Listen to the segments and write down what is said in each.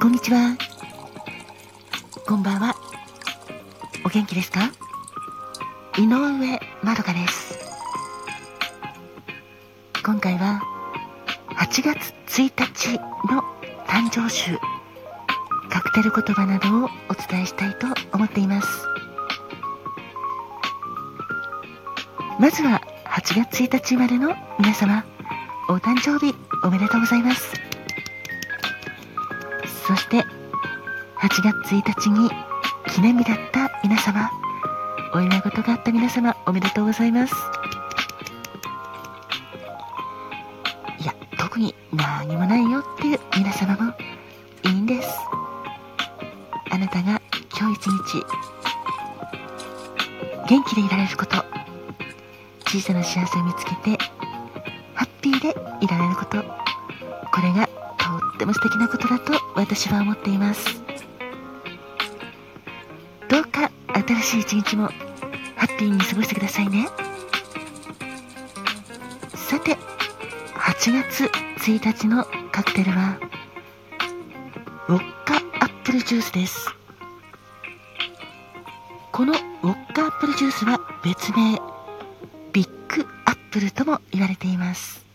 こんにちは。こんばんは。お元気ですか？井上まどかです。今回は8月1日の誕生週カクテル言葉などをお伝えしたいと思っていますまずは8月1日までの皆様お誕生日おめでとうございますそして8月1日に記念日だった皆様お祝い事があった皆様おめでとうございます。いや特に何もないよっていう皆様もいいんです。あなたが今日一日元気でいられること小さな幸せを見つけてハッピーでいられることこれがっても素敵なことだと私は思っています。どうか新しい一日もハッピーに過ごしてくださいね。さて8月1日のカクテルはウォッカアップルジュースです。このウォッカアップルジュースは別名ビッグアップルとも言われています。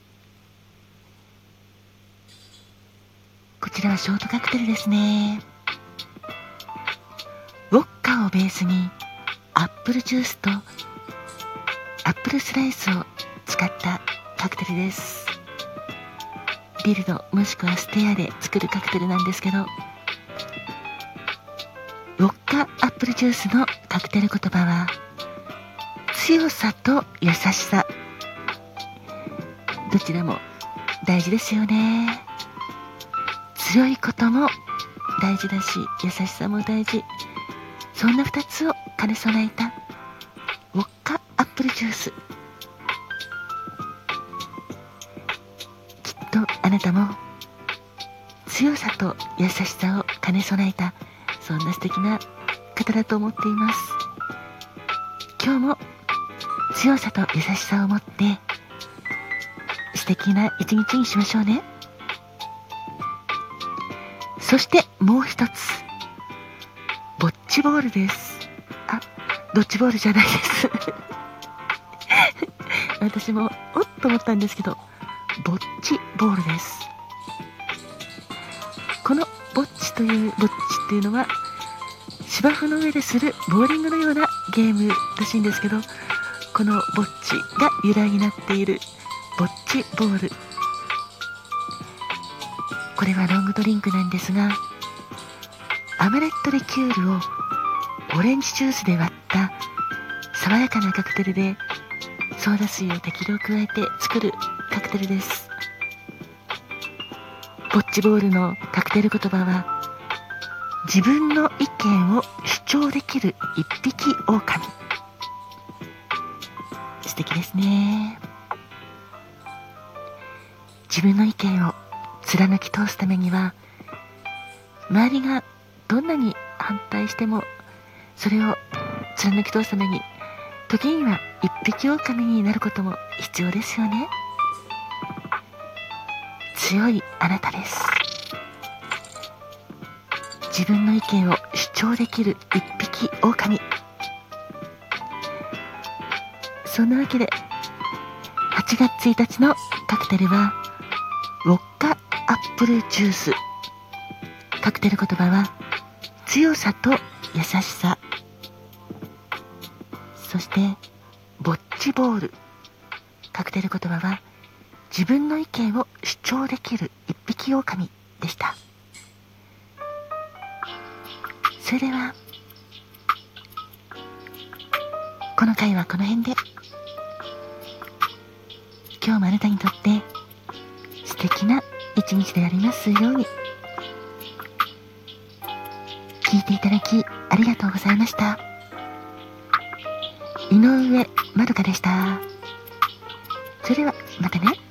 ちらはショートカクテルですね。ウォッカをベースにアップルジュースとアップルスライスを使ったカクテルです。ビルドもしくはステアで作るカクテルなんですけどウォッカアップルジュースのカクテル言葉は強さと優しさ。どちらも大事ですよね。強いことも大事だし優しさも大事。そんな2つを兼ね備えたウォッカアップルジュース。きっとあなたも強さと優しさを兼ね備えたそんな素敵な方だと思っています。今日も強さと優しさを持って素敵な一日にしましょうね。そしてもう一つ。ボッチボールです。あドッジボールじゃないです。私もおっと思ったんですけどボッチボールです。このボッチというボッチっていうのは芝生の上でするボーリングのようなゲームらしいんですけどこのボッチが由来になっているボッチボール。これはロングドリンクなんですがアマレットリキュールをオレンジジュースで割った爽やかなカクテルでソーダ水を適量加えて作るカクテルです。ボッチボールのカクテル言葉は自分の意見を主張できる一匹狼。素敵ですね。自分の意見を貫き通すためには周りがどんなに反対してもそれを貫き通すために時には一匹狼になることも必要ですよね。強いあなたです。自分の意見を主張できる一匹狼。そんなわけで8月1日のカクテルはウォッカアップルジュース。カクテル言葉は強さと優しさ。そしてボッチボール。カクテル言葉は自分の意見を主張できる一匹狼でした。それではこの回はこの辺で。今日もあなたにとって素敵な一日でありますように。聞いていただきありがとうございました。井上まどかでした。それではまたね。